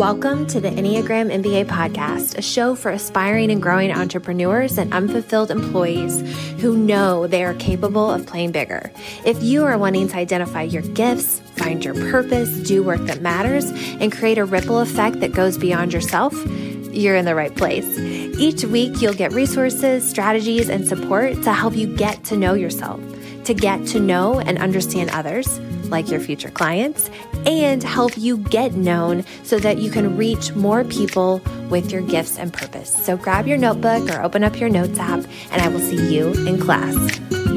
Welcome to the Enneagram MBA podcast, a show for aspiring and growing entrepreneurs and unfulfilled employees who know they are capable of playing bigger. If you are wanting to identify your gifts, find your purpose, do work that matters, and create a ripple effect that goes beyond yourself, you're in the right place. Each week, you'll get resources, strategies, and support to help you get to know yourself, to get to know and understand others like your future clients, and help you get known so that you can reach more people with your gifts and purpose. So grab your notebook or open up your notes app, and I will see you in class.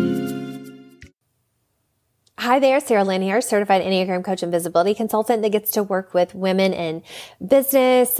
Hi there, Sarah Lynn here, certified Enneagram coach and visibility consultant that gets to work with women in business,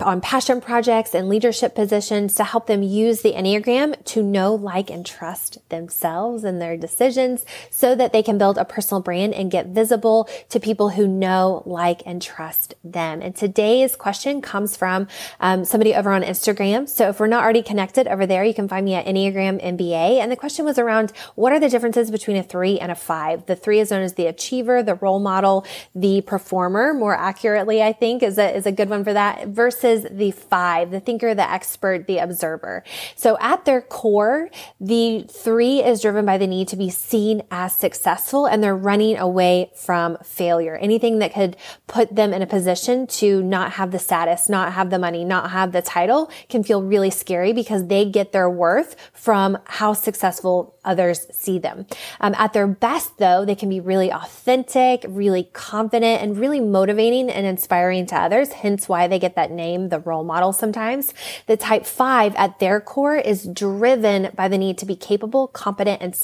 on passion projects and leadership positions to help them use the Enneagram to know, like, and trust themselves and their decisions so that they can build a personal brand and get visible to people who know, like, and trust them. And today's question comes from um, somebody over on Instagram. So if we're not already connected over there, you can find me at Enneagram MBA. And the question was around what are the differences between a three and a five? The three is known as the achiever, the role model, the performer, more accurately, I think is a, is a good one for that versus the five, the thinker, the expert, the observer. So at their core, the three is driven by the need to be seen as successful and they're running away from failure. Anything that could put them in a position to not have the status, not have the money, not have the title can feel really scary because they get their worth from how successful others see them. Um, at their best though, they can be really authentic, really confident and really motivating and inspiring to others. Hence why they get that name the role model sometimes. The type five at their core is driven by the need to be capable, competent, and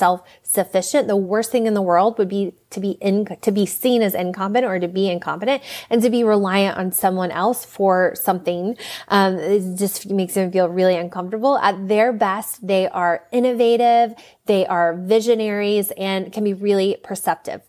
self-sufficient. The worst thing in the world would be to be in, to be seen as incompetent or to be incompetent and to be reliant on someone else for something. Um, it just makes them feel really uncomfortable. At their best, they are innovative, they are visionaries, and can be really perceptive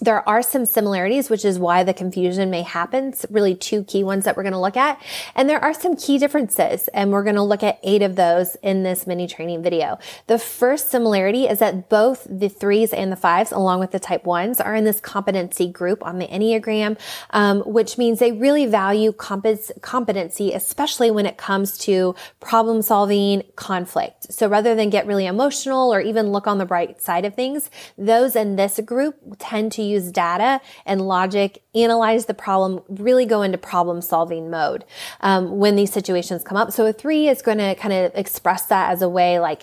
there are some similarities, which is why the confusion may happen. It's really two key ones that we're going to look at. And there are some key differences, and we're going to look at eight of those in this mini training video. The first similarity is that both the threes and the fives, along with the type ones, are in this competency group on the Enneagram, um, which means they really value competency, especially when it comes to problem solving conflict. So rather than get really emotional or even look on the bright side of things, those in this group tend to use data and logic, analyze the problem, really go into problem solving mode um, when these situations come up. So a three is going to kind of express that as a way like,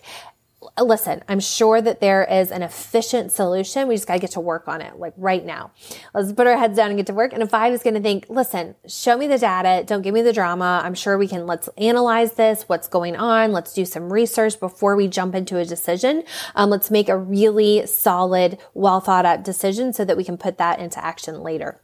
listen, I'm sure that there is an efficient solution. We just got to get to work on it, like right now. Let's put our heads down and get to work. And a five is going to think, listen, show me the data. Don't give me the drama. I'm sure we can, let's analyze this. What's going on? Let's do some research before we jump into a decision. Um, let's make a really solid, well thought out decision so that we can put that into action later.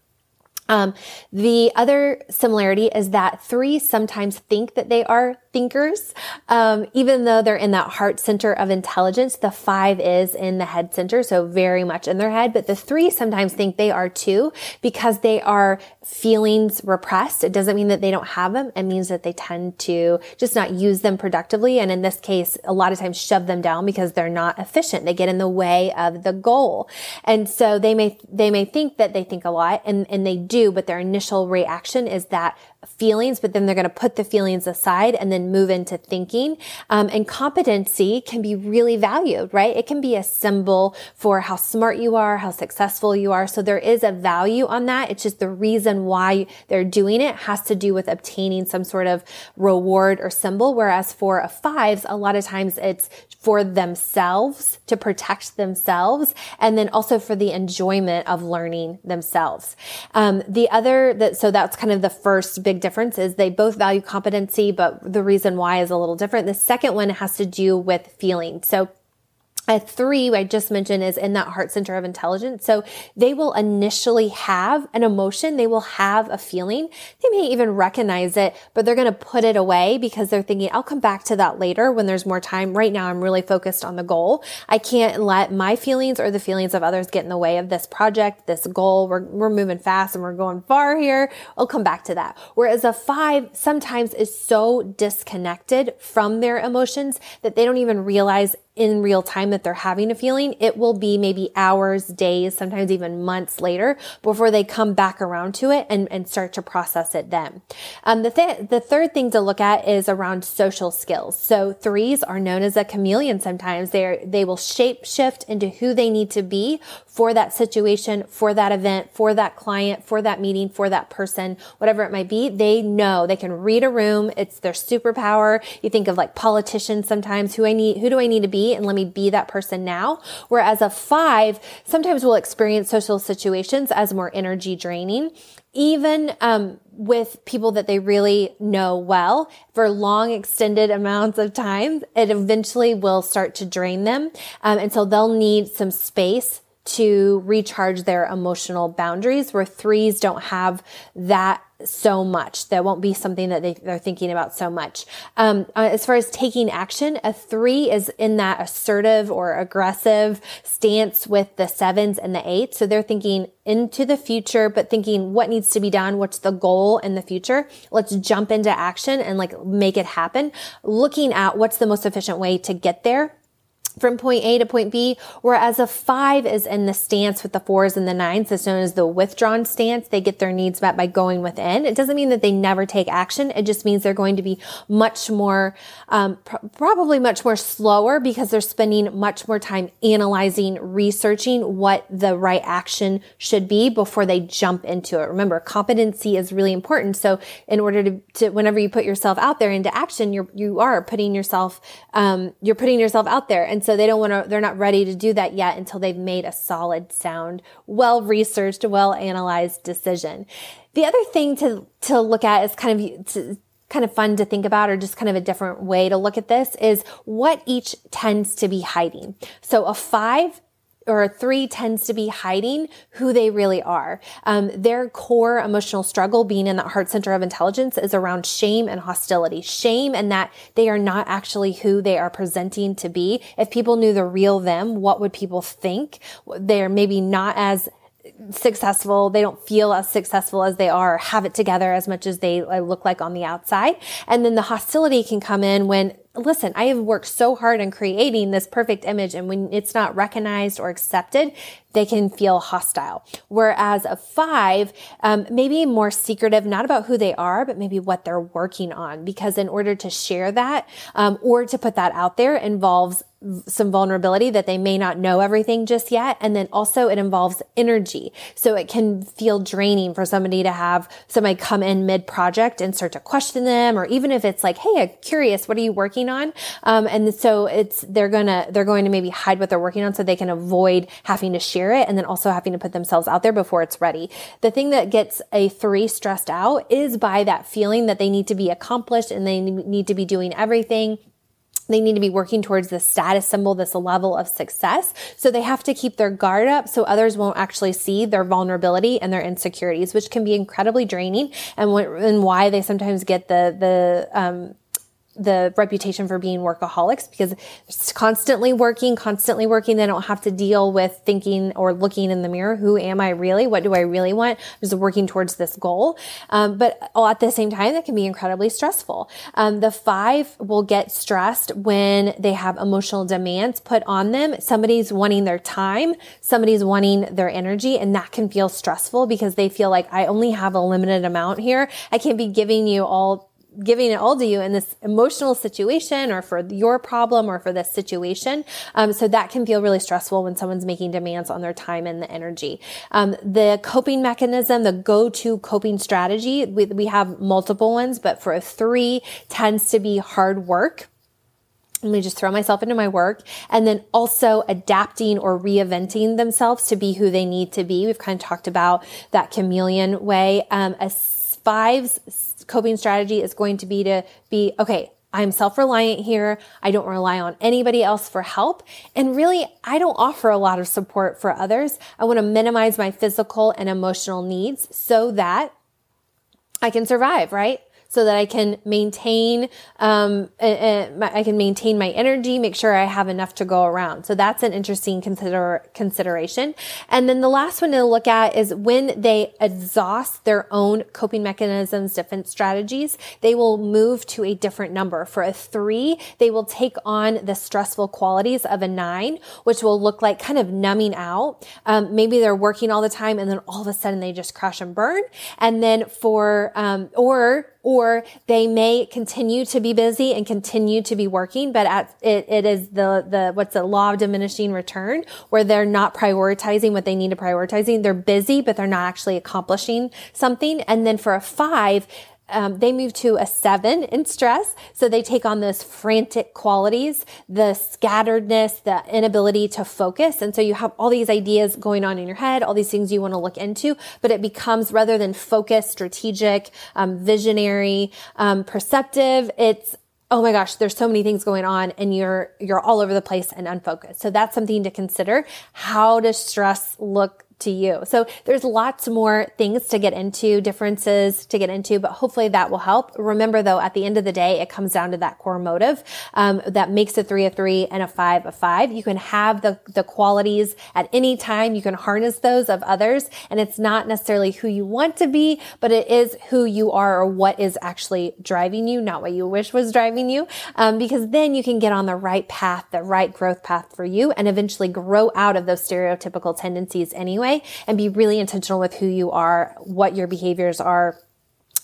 Um, the other similarity is that three sometimes think that they are thinkers, um, even though they're in that heart center of intelligence. The five is in the head center, so very much in their head. But the three sometimes think they are too because they are feelings repressed. It doesn't mean that they don't have them. It means that they tend to just not use them productively. And in this case, a lot of times shove them down because they're not efficient. They get in the way of the goal. And so they may, they may think that they think a lot and, and they do do, but their initial reaction is that feelings, but then they're going to put the feelings aside and then move into thinking. Um, and competency can be really valued, right? It can be a symbol for how smart you are, how successful you are. So there is a value on that. It's just the reason why they're doing it has to do with obtaining some sort of reward or symbol. Whereas for a fives, a lot of times it's for themselves to protect themselves and then also for the enjoyment of learning themselves. Um, the other that, so that's kind of the first big difference is they both value competency, but the reason why is a little different. The second one has to do with feeling. So a three, I just mentioned, is in that heart center of intelligence. So they will initially have an emotion. They will have a feeling. They may even recognize it, but they're going to put it away because they're thinking, I'll come back to that later when there's more time. Right now, I'm really focused on the goal. I can't let my feelings or the feelings of others get in the way of this project, this goal. We're, we're moving fast and we're going far here. I'll come back to that. Whereas a five sometimes is so disconnected from their emotions that they don't even realize in real time that they're having a feeling, it will be maybe hours, days, sometimes even months later before they come back around to it and, and start to process it then. Um, the, th- the third thing to look at is around social skills. So threes are known as a chameleon sometimes. They're, they will shape shift into who they need to be for that situation, for that event, for that client, for that meeting, for that person, whatever it might be. They know they can read a room. It's their superpower. You think of like politicians sometimes who I need, who do I need to be? And let me be that person now. Whereas a five sometimes will experience social situations as more energy draining even um, with people that they really know well for long extended amounts of time, it eventually will start to drain them. Um, and so they'll need some space to recharge their emotional boundaries where threes don't have that so much. That won't be something that they, are thinking about so much. Um, uh, as far as taking action, a three is in that assertive or aggressive stance with the sevens and the eights. So they're thinking into the future, but thinking what needs to be done. What's the goal in the future? Let's jump into action and like make it happen. Looking at what's the most efficient way to get there from point A to point B, whereas a five is in the stance with the fours and the nines. That's known as the withdrawn stance. They get their needs met by going within. It doesn't mean that they never take action. It just means they're going to be much more, um, pr- probably much more slower because they're spending much more time analyzing, researching what the right action should be before they jump into it. Remember, competency is really important. So in order to, to whenever you put yourself out there into action, you're, you are putting yourself, um, you're putting yourself out there. And so they don't want to, they're not ready to do that yet until they've made a solid, sound, well researched, well analyzed decision. The other thing to, to look at is kind of, to, kind of fun to think about or just kind of a different way to look at this is what each tends to be hiding. So a five or three tends to be hiding who they really are. Um, their core emotional struggle, being in that heart center of intelligence, is around shame and hostility. Shame and that they are not actually who they are presenting to be. If people knew the real them, what would people think? They're maybe not as successful. They don't feel as successful as they are, have it together as much as they look like on the outside. And then the hostility can come in when listen, I have worked so hard on creating this perfect image and when it's not recognized or accepted, they can feel hostile. Whereas a five, um, maybe more secretive, not about who they are, but maybe what they're working on. Because in order to share that, um, or to put that out there involves some vulnerability that they may not know everything just yet. And then also it involves energy. So it can feel draining for somebody to have somebody come in mid project and start to question them, or even if it's like, Hey, I'm curious, what are you working on? Um, and so it's, they're gonna, they're going to maybe hide what they're working on so they can avoid having to share it and then also having to put themselves out there before it's ready. The thing that gets a three stressed out is by that feeling that they need to be accomplished and they need to be doing everything they need to be working towards this status symbol, this level of success. So they have to keep their guard up so others won't actually see their vulnerability and their insecurities, which can be incredibly draining and, and why they sometimes get the, the, um, the reputation for being workaholics because it's constantly working, constantly working. They don't have to deal with thinking or looking in the mirror. Who am I really? What do I really want? I'm just working towards this goal. Um, but at the same time, that can be incredibly stressful. Um, the five will get stressed when they have emotional demands put on them. Somebody's wanting their time. Somebody's wanting their energy and that can feel stressful because they feel like I only have a limited amount here. I can't be giving you all giving it all to you in this emotional situation or for your problem or for this situation. Um, so that can feel really stressful when someone's making demands on their time and the energy. Um, the coping mechanism, the go-to coping strategy, we, we have multiple ones, but for a three tends to be hard work. Let me just throw myself into my work and then also adapting or reinventing themselves to be who they need to be. We've kind of talked about that chameleon way. Um, a five's coping strategy is going to be to be, okay, I'm self-reliant here. I don't rely on anybody else for help. And really, I don't offer a lot of support for others. I want to minimize my physical and emotional needs so that I can survive, right? So that I can maintain, um, I can maintain my energy, make sure I have enough to go around. So that's an interesting consider consideration. And then the last one to look at is when they exhaust their own coping mechanisms, defense strategies, they will move to a different number. For a three, they will take on the stressful qualities of a nine, which will look like kind of numbing out. Um, maybe they're working all the time and then all of a sudden they just crash and burn. And then for, um, or or they may continue to be busy and continue to be working, but at, it, it is the, the, what's the law of diminishing return where they're not prioritizing what they need to prioritizing. They're busy, but they're not actually accomplishing something. And then for a five, um, they move to a seven in stress. So they take on those frantic qualities, the scatteredness, the inability to focus. And so you have all these ideas going on in your head, all these things you want to look into, but it becomes rather than focused, strategic, um, visionary, um, perceptive, it's oh my gosh, there's so many things going on and you're, you're all over the place and unfocused. So that's something to consider. How does stress look to you. So there's lots more things to get into, differences to get into, but hopefully that will help. Remember though, at the end of the day, it comes down to that core motive um, that makes a three a three and a five a five. You can have the the qualities at any time. You can harness those of others, and it's not necessarily who you want to be, but it is who you are or what is actually driving you, not what you wish was driving you. Um, because then you can get on the right path, the right growth path for you, and eventually grow out of those stereotypical tendencies anyway way and be really intentional with who you are, what your behaviors are,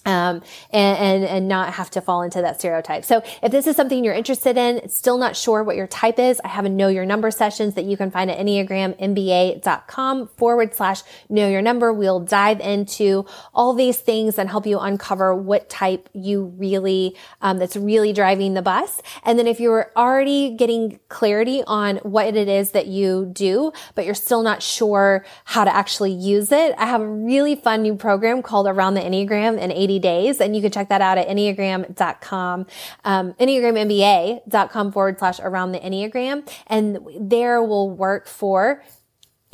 um, and, and, and not have to fall into that stereotype. So if this is something you're interested in, still not sure what your type is, I have a know your number sessions that you can find at enneagrammba.com forward slash know your number. We'll dive into all these things and help you uncover what type you really, um, that's really driving the bus. And then if you're already getting clarity on what it is that you do, but you're still not sure how to actually use it, I have a really fun new program called Around the Enneagram in 80 days. And you can check that out at enneagram.com, um, enneagrammba.com forward slash around the enneagram. And there will work for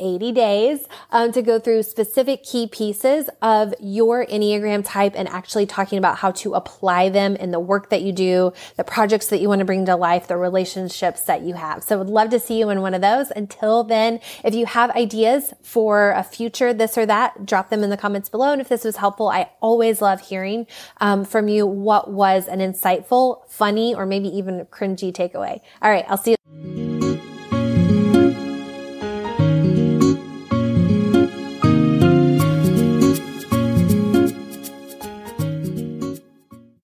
80 days um, to go through specific key pieces of your Enneagram type and actually talking about how to apply them in the work that you do, the projects that you want to bring to life, the relationships that you have. So would love to see you in one of those. Until then, if you have ideas for a future this or that, drop them in the comments below. And if this was helpful, I always love hearing um, from you what was an insightful, funny, or maybe even cringy takeaway. All right, I'll see you.